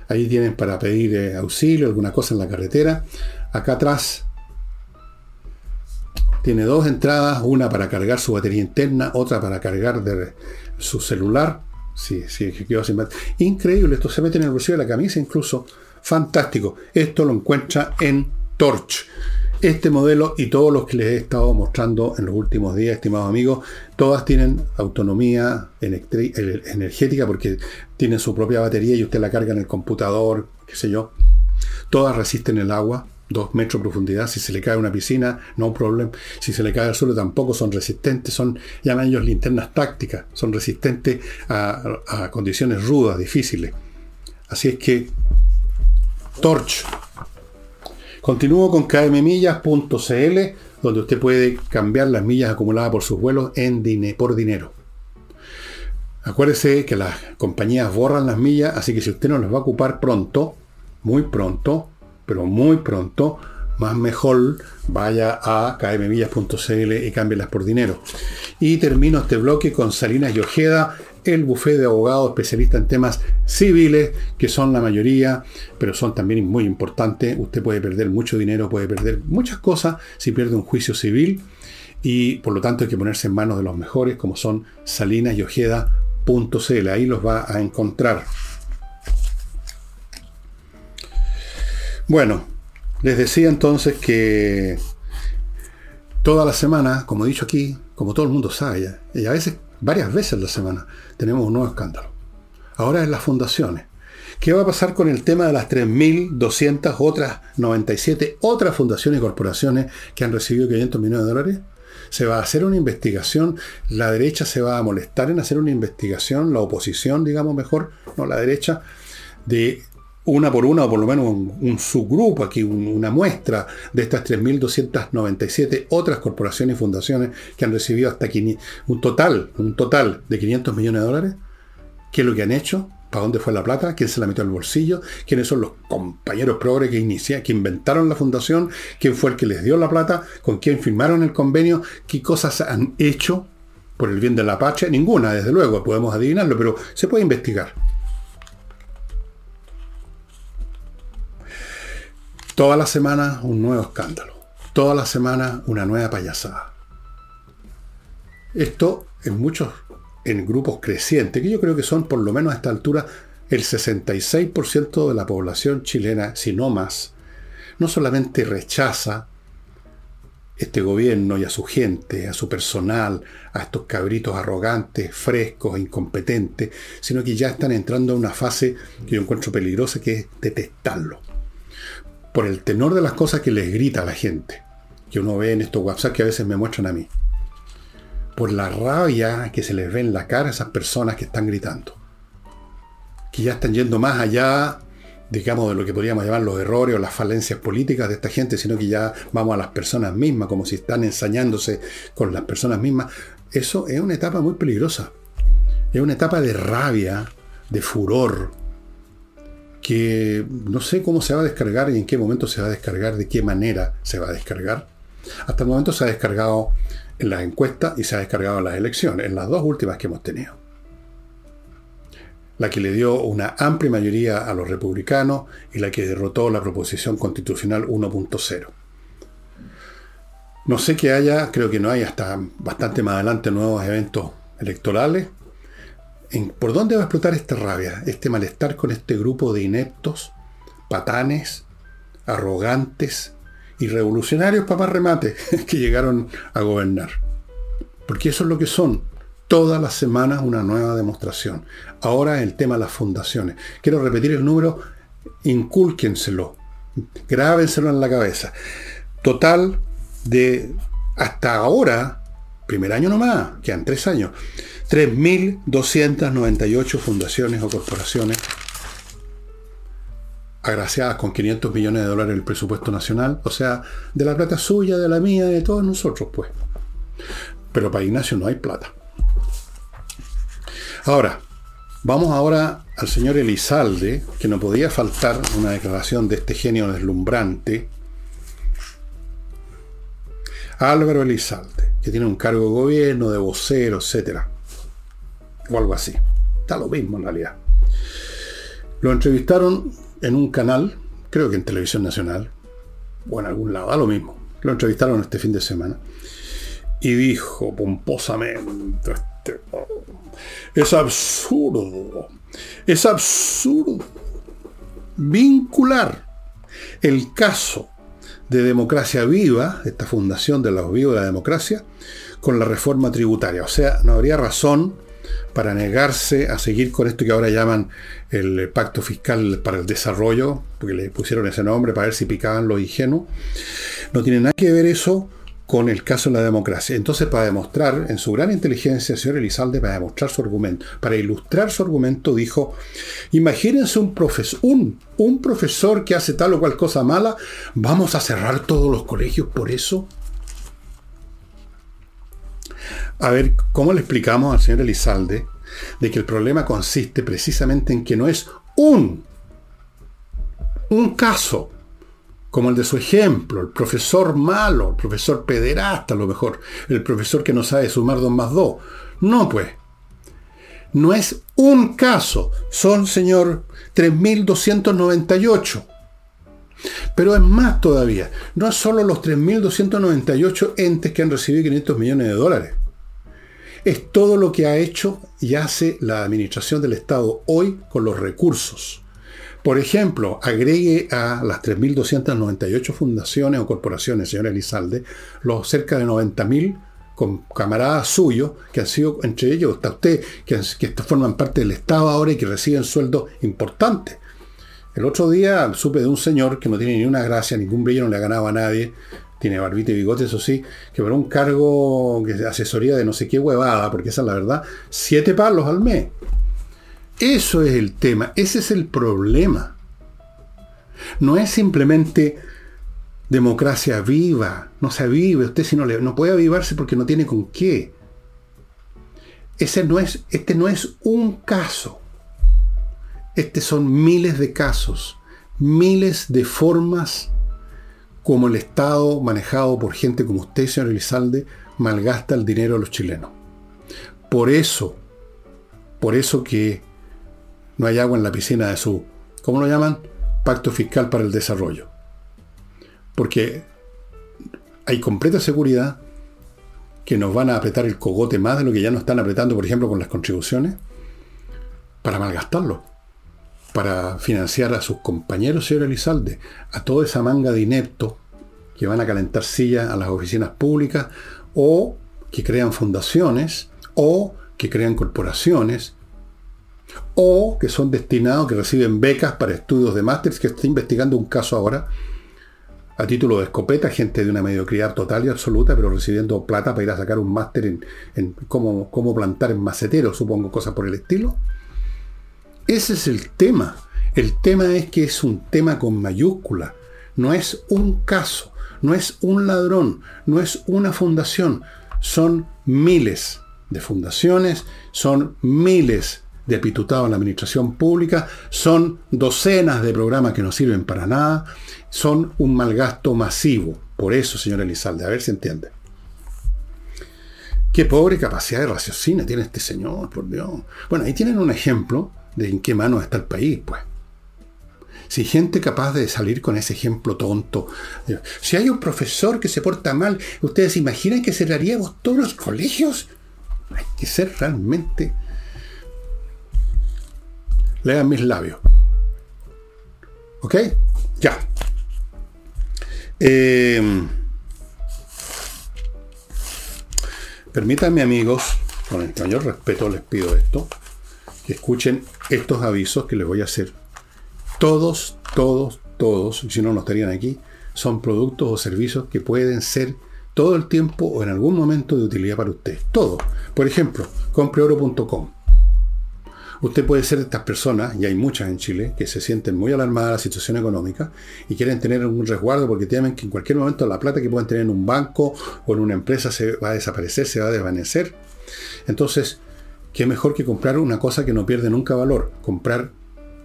Ahí tienen para pedir eh, auxilio, alguna cosa en la carretera. Acá atrás tiene dos entradas, una para cargar su batería interna, otra para cargar de su celular. Sí, sí, que quedó sin Increíble, esto se mete en el bolsillo de la camisa incluso. Fantástico. Esto lo encuentra en Torch. Este modelo y todos los que les he estado mostrando en los últimos días, estimados amigos, todas tienen autonomía energética porque tienen su propia batería y usted la carga en el computador, qué sé yo. Todas resisten el agua, dos metros de profundidad. Si se le cae una piscina, no problema. Si se le cae al suelo, tampoco son resistentes. Son, llaman ellos linternas tácticas. Son resistentes a, condiciones rudas, difíciles. Así es que, Torch. Continúo con kmmillas.cl, donde usted puede cambiar las millas acumuladas por sus vuelos en por dinero. Acuérdese que las compañías borran las millas, así que si usted no las va a ocupar pronto, muy pronto, pero muy pronto, más mejor vaya a kmmillas.cl y cámbielas por dinero. Y termino este bloque con Salinas y Ojeda, el bufé de abogados especialistas en temas civiles, que son la mayoría, pero son también muy importantes. Usted puede perder mucho dinero, puede perder muchas cosas si pierde un juicio civil y por lo tanto hay que ponerse en manos de los mejores, como son Salinas y Ojeda.cl. Ahí los va a encontrar. Bueno, les decía entonces que toda la semana, como he dicho aquí, como todo el mundo sabe, y a veces, varias veces la semana, tenemos un nuevo escándalo. Ahora es las fundaciones. ¿Qué va a pasar con el tema de las 3.200 otras 97 otras fundaciones y corporaciones que han recibido 500 millones de dólares? Se va a hacer una investigación, la derecha se va a molestar en hacer una investigación, la oposición, digamos mejor, no la derecha, de una por una, o por lo menos un, subgrupo aquí, una muestra de estas 3.297 otras corporaciones y fundaciones que han recibido hasta un total, un total de 500 millones de dólares. ¿Qué es lo que han hecho? ¿Para dónde fue la plata? ¿Quién se la metió al bolsillo? ¿Quiénes son los compañeros progres que iniciaron, que inventaron la fundación? ¿Quién fue el que les dio la plata? ¿Con quién firmaron el convenio? ¿Qué cosas han hecho por el bien de la patria? Ninguna, desde luego, podemos adivinarlo, pero se puede investigar. Toda la semana un nuevo escándalo. Toda la semana una nueva payasada. Esto en muchos, en grupos crecientes, que yo creo que son por lo menos a esta altura el 66% de la población chilena, si no más, no solamente rechaza este gobierno y a su gente, a su personal, a estos cabritos arrogantes, frescos, incompetentes, sino que ya están entrando en una fase que yo encuentro peligrosa, que es detestarlo. Por el tenor de las cosas que les grita a la gente, que uno ve en estos WhatsApp que a veces me muestran a mí. Por la rabia que se les ve en la cara a esas personas que están gritando. Que ya están yendo más allá digamos, de lo que podríamos llamar los errores o las falencias políticas de esta gente, sino que ya vamos a las personas mismas, como si están ensañándose con las personas mismas. Eso es una etapa muy peligrosa. Es una etapa de rabia, de furor, que no sé cómo se va a descargar y en qué momento se va a descargar, de qué manera se va a descargar. Hasta el momento se ha descargado en las encuestas y se ha descargado en las elecciones, en las dos últimas que hemos tenido la que le dio una amplia mayoría a los republicanos y la que derrotó la proposición constitucional 1.0. No sé que haya, creo que no hay hasta bastante más adelante nuevos eventos electorales. ¿Por dónde va a explotar esta rabia, este malestar con este grupo de ineptos, patanes, arrogantes y revolucionarios para más remate que llegaron a gobernar? Porque eso es lo que son, todas las semanas una nueva demostración. Ahora el tema de las fundaciones. Quiero repetir el número, incúlquenselo, grábenselo en la cabeza. Total de hasta ahora, primer año nomás, quedan tres años, 3.298 fundaciones o corporaciones agraciadas con 500 millones de dólares el presupuesto nacional, o sea, de la plata suya, de la mía, de todos nosotros, pues. Pero para Ignacio no hay plata. Ahora, vamos ahora al señor Elizalde, que no podía faltar una declaración de este genio deslumbrante. Álvaro Elizalde, que tiene un cargo de gobierno, de vocero, etc. O algo así. Está lo mismo en realidad. Lo entrevistaron en un canal, creo que en Televisión Nacional, o en algún lado, da lo mismo. Lo entrevistaron este fin de semana. Y dijo pomposamente, este, es absurdo, es absurdo vincular el caso de Democracia Viva, esta fundación de los vivos de la democracia, con la reforma tributaria. O sea, no habría razón para negarse a seguir con esto que ahora llaman el pacto fiscal para el desarrollo, porque le pusieron ese nombre para ver si picaban los ingenuos. No tiene nada que ver eso con el caso de la democracia. Entonces, para demostrar, en su gran inteligencia, el señor Elizalde, para demostrar su argumento, para ilustrar su argumento, dijo, imagínense un, profesor, un, profesor que hace tal o cual cosa mala, vamos a cerrar todos los colegios por eso. A ver, ¿cómo le explicamos al señor Elizalde de que el problema consiste precisamente en que no es un, un caso, como el de su ejemplo, el profesor malo, el profesor pederasta a lo mejor, el profesor que no sabe sumar 2 más 2. No, pues. No es un caso, son, señor, 3.298. Pero es más todavía, no es solo los 3.298 entes que han recibido 500 millones de dólares. Es todo lo que ha hecho y hace la administración del Estado hoy con los recursos. Por ejemplo, agregue a las 3.298 fundaciones o corporaciones, señor Elizalde, los cerca de 90.000 con camaradas suyos, que han sido, entre ellos está usted, que, que forman parte del Estado ahora y que reciben sueldos importantes. El otro día supe de un señor que no tiene ni una gracia, ningún brillo, no le ha ganado a nadie, tiene barbita y bigote, eso sí, que por un cargo de asesoría de no sé qué huevada, porque esa es la verdad, siete palos al mes. Eso es el tema, ese es el problema. No es simplemente democracia viva, no se avive, usted si no, le, no puede avivarse porque no tiene con qué. Ese no es, este no es un caso. Este son miles de casos, miles de formas como el Estado manejado por gente como usted, señor Elizalde, malgasta el dinero de los chilenos. Por eso, por eso que no hay agua en la piscina de su, ¿cómo lo llaman? Pacto fiscal para el desarrollo. Porque hay completa seguridad que nos van a apretar el cogote más de lo que ya nos están apretando, por ejemplo, con las contribuciones, para malgastarlo, para financiar a sus compañeros, señor Elizalde, a toda esa manga de ineptos, que van a calentar sillas a las oficinas públicas, o que crean fundaciones, o que crean corporaciones, o que son destinados, que reciben becas para estudios de máster, que está investigando un caso ahora, a título de escopeta, gente de una mediocridad total y absoluta, pero recibiendo plata para ir a sacar un máster en, cómo, cómo plantar en macetero, supongo, cosas por el estilo. Ese es el tema. El tema es que es un tema con mayúscula. No es un caso, no es un ladrón, no es una fundación. Son miles de fundaciones, son miles de apitutados en la administración pública, son docenas de programas que no sirven para nada, son un malgasto masivo. Por eso, señor Elizalde, a ver si entiende. Qué pobre capacidad de raciocinio tiene este señor, por Dios. Bueno, ahí tienen un ejemplo de en qué manos está el país, pues. Si gente capaz de salir con ese ejemplo tonto. Si hay un profesor que se porta mal, ¿ustedes imaginan que cerraríamos todos los colegios? Hay que ser realmente... Lean mis labios. ¿Ok? Ya. Eh, permítanme amigos, con el mayor respeto les pido esto, que escuchen estos avisos que les voy a hacer. Todos, todos, todos, si no, no estarían aquí, son productos o servicios que pueden ser todo el tiempo o en algún momento de utilidad para usted. Todo. Por ejemplo, compreoro.com. Usted puede ser de estas personas, y hay muchas en Chile, que se sienten muy alarmadas de la situación económica y quieren tener un resguardo porque temen que en cualquier momento la plata que puedan tener en un banco o en una empresa se va a desaparecer, se va a desvanecer. Entonces, ¿qué mejor que comprar una cosa que no pierde nunca valor? Comprar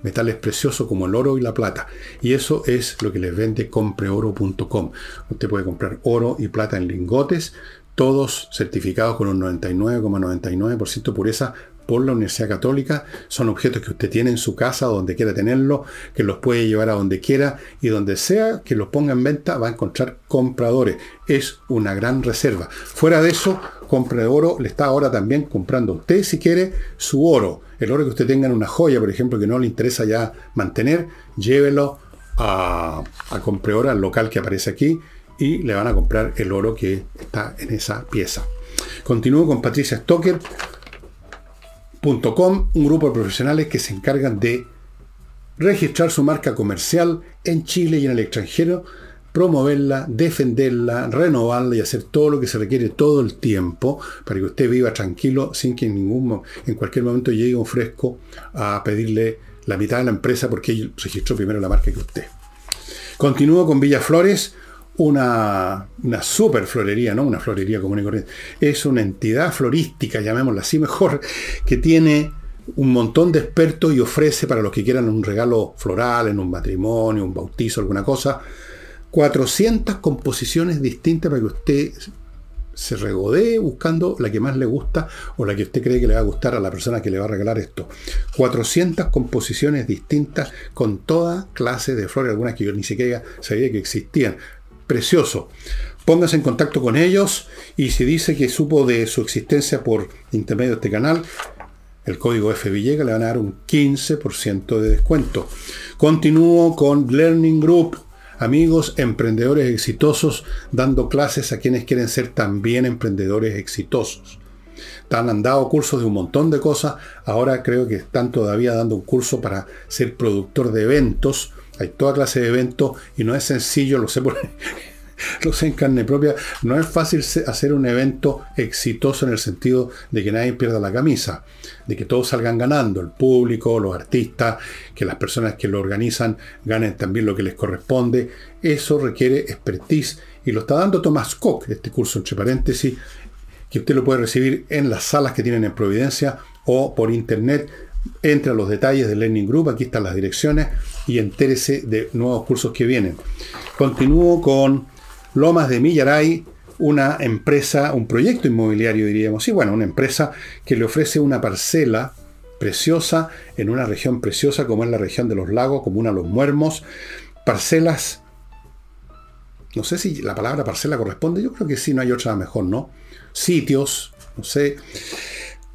metales preciosos como el oro y la plata. Y eso es lo que les vende compreoro.com. Usted puede comprar oro y plata en lingotes, todos certificados con un 99,99% pureza por la Universidad Católica. Son objetos que usted tiene en su casa donde quiera tenerlo, que los puede llevar a donde quiera y donde sea que los ponga en venta va a encontrar compradores. Es una gran reserva. Fuera de eso, compra de oro le está ahora también comprando a usted si quiere su oro. El oro que usted tenga en una joya, por ejemplo, que no le interesa ya mantener, llévelo a, a Compreora, al local que aparece aquí, y le van a comprar el oro que está en esa pieza. Continúo con Patricia Stoker, un grupo de profesionales que se encargan de registrar su marca comercial en Chile y en el extranjero, promoverla, defenderla, renovarla y hacer todo lo que se requiere todo el tiempo para que usted viva tranquilo sin que en, ningún, en cualquier momento llegue un fresco a pedirle la mitad de la empresa porque él registró primero la marca que usted. Continúo con Villa Flores, una, una super florería, no una florería común y corriente, es una entidad florística, llamémosla así mejor, que tiene un montón de expertos y ofrece para los que quieran un regalo floral, en un matrimonio, un bautizo, alguna cosa, 400 composiciones distintas para que usted se regodee buscando la que más le gusta o la que usted cree que le va a gustar a la persona que le va a regalar esto. 400 composiciones distintas con toda clase de flores, algunas que yo ni siquiera sabía que existían precioso. Póngase en contacto con ellos y si dice que supo de su existencia por intermedio de este canal, el código F le van a dar un 15% de descuento. Continúo con Learning Group. Amigos emprendedores exitosos dando clases a quienes quieren ser también emprendedores exitosos. Han dado cursos de un montón de cosas. Ahora creo que están todavía dando un curso para ser productor de eventos hay toda clase de eventos y no es sencillo, lo sé por lo sé en carne propia, no es fácil hacer un evento exitoso en el sentido de que nadie pierda la camisa, de que todos salgan ganando, el público, los artistas, que las personas que lo organizan ganen también lo que les corresponde. Eso requiere expertise y lo está dando Tomás Koch, este curso entre paréntesis, que usted lo puede recibir en las salas que tienen en Providencia o por internet entre a los detalles del Learning Group, aquí están las direcciones y entérese de nuevos cursos que vienen. Continúo con Lomas de Millaray, una empresa, un proyecto inmobiliario diríamos, y bueno, una empresa que le ofrece una parcela preciosa en una región preciosa como es la región de los lagos, como una Los Muermos, parcelas, no sé si la palabra parcela corresponde, yo creo que sí, no hay otra mejor, ¿no? Sitios, no sé,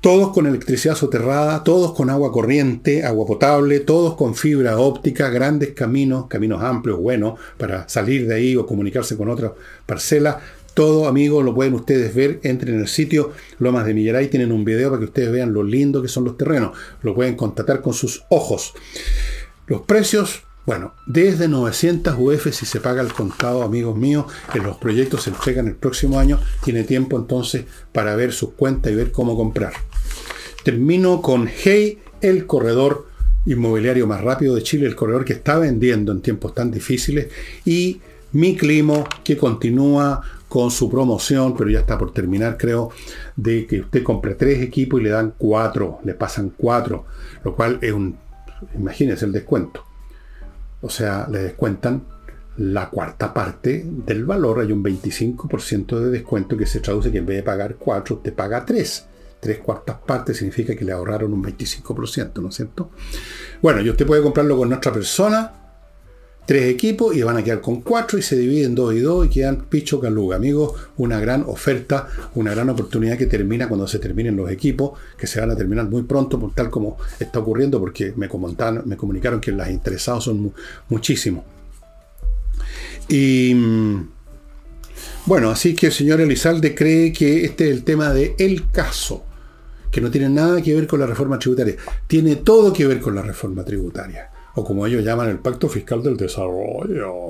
todos con electricidad soterrada, todos con agua corriente, agua potable, todos con fibra óptica, grandes caminos, caminos amplios, buenos, para salir de ahí o comunicarse con otra parcela. Todo, amigos, lo pueden ustedes ver. Entren en el sitio Lomas de Millaray, tienen un video para que ustedes vean lo lindo que son los terrenos. Lo pueden contratar con sus ojos. Los precios, bueno, desde 900 UF si se paga el contado, amigos míos, en los proyectos se entregan el próximo año. Tiene tiempo entonces para ver sus cuentas y ver cómo comprar. Termino con Hey, el corredor inmobiliario más rápido de Chile, el corredor que está vendiendo en tiempos tan difíciles, y Mi Climo, que continúa con su promoción, pero ya está por terminar, creo, de que usted compre tres equipos y le dan cuatro, le pasan cuatro, lo cual es un, imagínense el descuento. O sea, le descuentan la cuarta parte del valor, hay un 25% de descuento que se traduce que en vez de pagar cuatro, usted paga tres tres cuartas partes significa que le ahorraron un 25%, ¿no es cierto? Bueno, y usted puede comprarlo con otra persona, tres equipos, y van a quedar con cuatro y se dividen dos y dos y quedan picho caluga. Amigos, una gran oferta, una gran oportunidad que termina cuando se terminen los equipos, que se van a terminar muy pronto, por tal como está ocurriendo, porque me, me comunicaron que los interesados son muchísimos. Y mm, bueno, así que el señor Elizalde cree que este es el tema de el caso que no tiene nada que ver con la reforma tributaria. Tiene todo que ver con la reforma tributaria. O como ellos llaman el Pacto Fiscal del Desarrollo.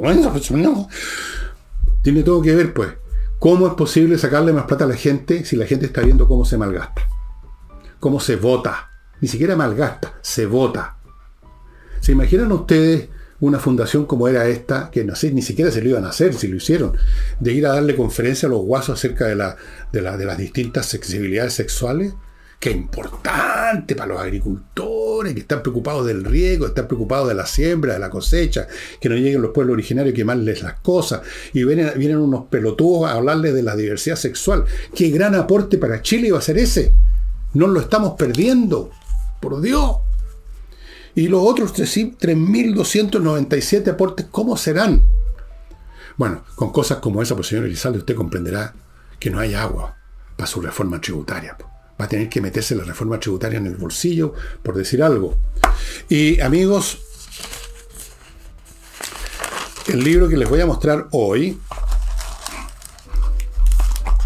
Tiene todo que ver, pues. ¿Cómo es posible sacarle más plata a la gente si la gente está viendo cómo se malgasta? Cómo se vota. Ni siquiera malgasta, se vota. ¿Se imaginan ustedes una fundación como era esta, que no sé, ni siquiera se lo iban a hacer, si lo hicieron, de ir a darle conferencia a los guasos acerca de, de, de las distintas sensibilidades sexuales? Que importante para los agricultores, que están preocupados del riego, están preocupados de la siembra, de la cosecha, que no lleguen los pueblos originarios a quemarles las cosas, y vienen, vienen unos pelotudos a hablarles de la diversidad sexual. ¿Qué gran aporte para Chile iba a ser ese? No lo estamos perdiendo, por Dios. Y los otros 3.297 aportes, ¿cómo serán? Bueno, con cosas como esa, pues señor Elizalde, usted comprenderá que no hay agua para su reforma tributaria va a tener que meterse la reforma tributaria en el bolsillo, por decir algo. Y amigos, el libro que les voy a mostrar hoy,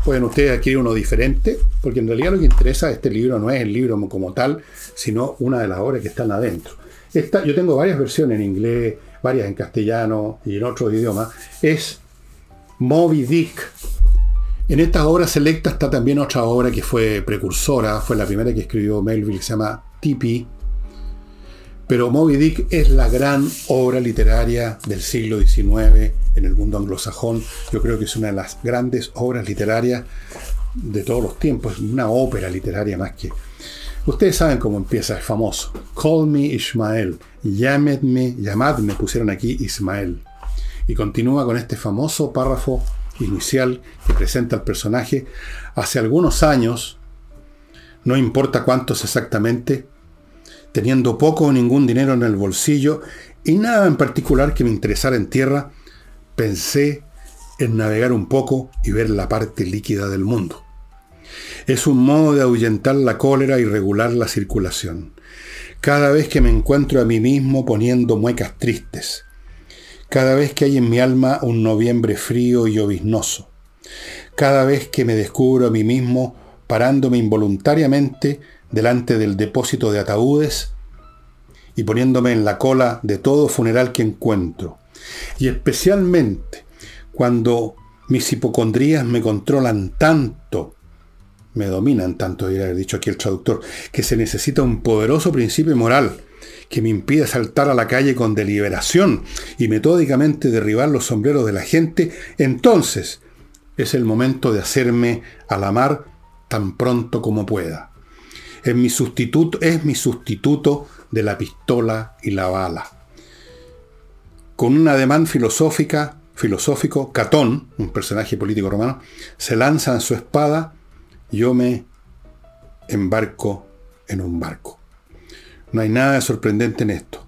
pueden ustedes adquirir uno diferente, porque en realidad lo que interesa de este libro no es el libro como tal, sino una de las obras que están adentro. Esta, yo tengo varias versiones en inglés, varias en castellano y en otros idiomas. Es Moby Dick en esta obra selecta está también otra obra que fue precursora, fue la primera que escribió Melville, que se llama Tipi. Pero Moby Dick es la gran obra literaria del siglo XIX en el mundo anglosajón. Yo creo que es una de las grandes obras literarias de todos los tiempos, una ópera literaria más que... Ustedes saben cómo empieza, es famoso. Call me Ismael, llamadme, llamadme, pusieron aquí Ismael. Y continúa con este famoso párrafo inicial que presenta el personaje, hace algunos años, no importa cuántos exactamente, teniendo poco o ningún dinero en el bolsillo y nada en particular que me interesara en tierra, pensé en navegar un poco y ver la parte líquida del mundo. Es un modo de ahuyentar la cólera y regular la circulación. Cada vez que me encuentro a mí mismo poniendo muecas tristes, cada vez que hay en mi alma un noviembre frío y lloviznoso, cada vez que me descubro a mí mismo parándome involuntariamente delante del depósito de ataúdes y poniéndome en la cola de todo funeral que encuentro, y especialmente cuando mis hipocondrías me controlan tanto, me dominan tanto, diría dicho aquí el traductor, que se necesita un poderoso principio moral que me impide saltar a la calle con deliberación y metódicamente derribar los sombreros de la gente, entonces es el momento de hacerme a la mar tan pronto como pueda. Es mi sustituto, es mi sustituto de la pistola y la bala. Con un ademán filosófica, filosófico, Catón, un personaje político romano, se lanza en su espada, yo me embarco en un barco. No hay nada de sorprendente en esto.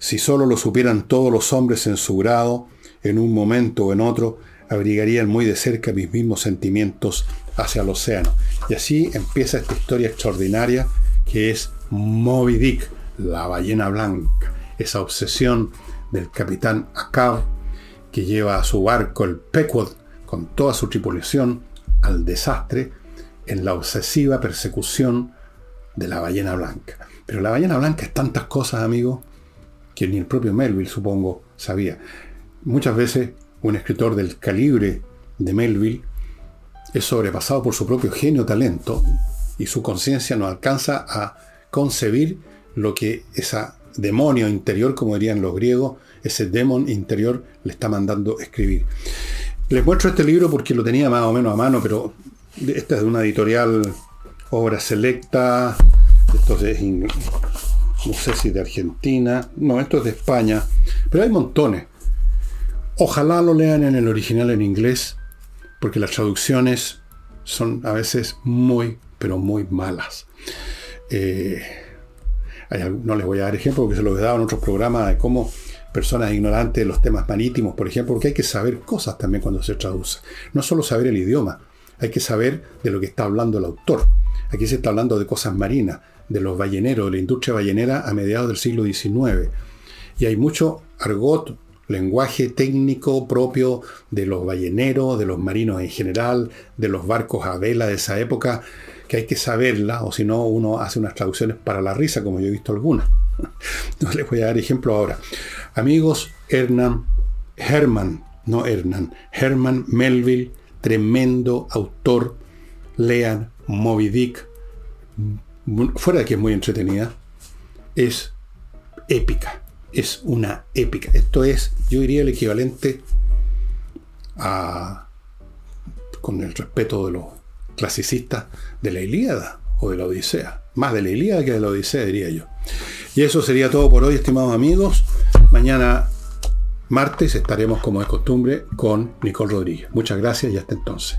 Si solo lo supieran todos los hombres en su grado, en un momento o en otro, abrigarían muy de cerca mis mismos sentimientos hacia el océano. Y así empieza esta historia extraordinaria que es Moby Dick, la ballena blanca, esa obsesión del capitán Acab que lleva a su barco el Pequod con toda su tripulación al desastre en la obsesiva persecución de la ballena blanca. Pero la ballena blanca es tantas cosas, amigos, que ni el propio Melville, supongo, sabía. Muchas veces un escritor del calibre de Melville es sobrepasado por su propio genio talento y su conciencia no alcanza a concebir lo que esa demonio interior, como dirían los griegos, ese demon interior le está mandando escribir. Les muestro este libro porque lo tenía más o menos a mano, pero esta es de una editorial Obra Selecta, esto es no sé si de Argentina, no, esto es de España, pero hay montones. Ojalá lo lean en el original en inglés, porque las traducciones son a veces muy, pero muy malas. Eh, no les voy a dar ejemplo porque se lo he dado en otros programas de cómo personas ignorantes de los temas marítimos, por ejemplo, porque hay que saber cosas también cuando se traduce. No solo saber el idioma, hay que saber de lo que está hablando el autor. Aquí se está hablando de cosas marinas, de los balleneros, de la industria ballenera a mediados del siglo XIX. Y hay mucho argot, lenguaje técnico propio de los balleneros, de los marinos en general, de los barcos a vela de esa época, que hay que saberla, o si no, uno hace unas traducciones para la risa, como yo he visto algunas. No les voy a dar ejemplo ahora. Amigos, Hernán, Herman, no Hernán, Herman Melville, tremendo autor, lean Moby Dick, fuera de que es muy entretenida, es épica, es una épica. Esto es, yo diría, el equivalente a, con el respeto de los clasicistas, de la Ilíada o de la Odisea. Más de la Ilíada que de la Odisea, diría yo. Y eso sería todo por hoy, estimados amigos. Mañana, martes, estaremos como de costumbre con Nicole Rodríguez. Muchas gracias y hasta entonces.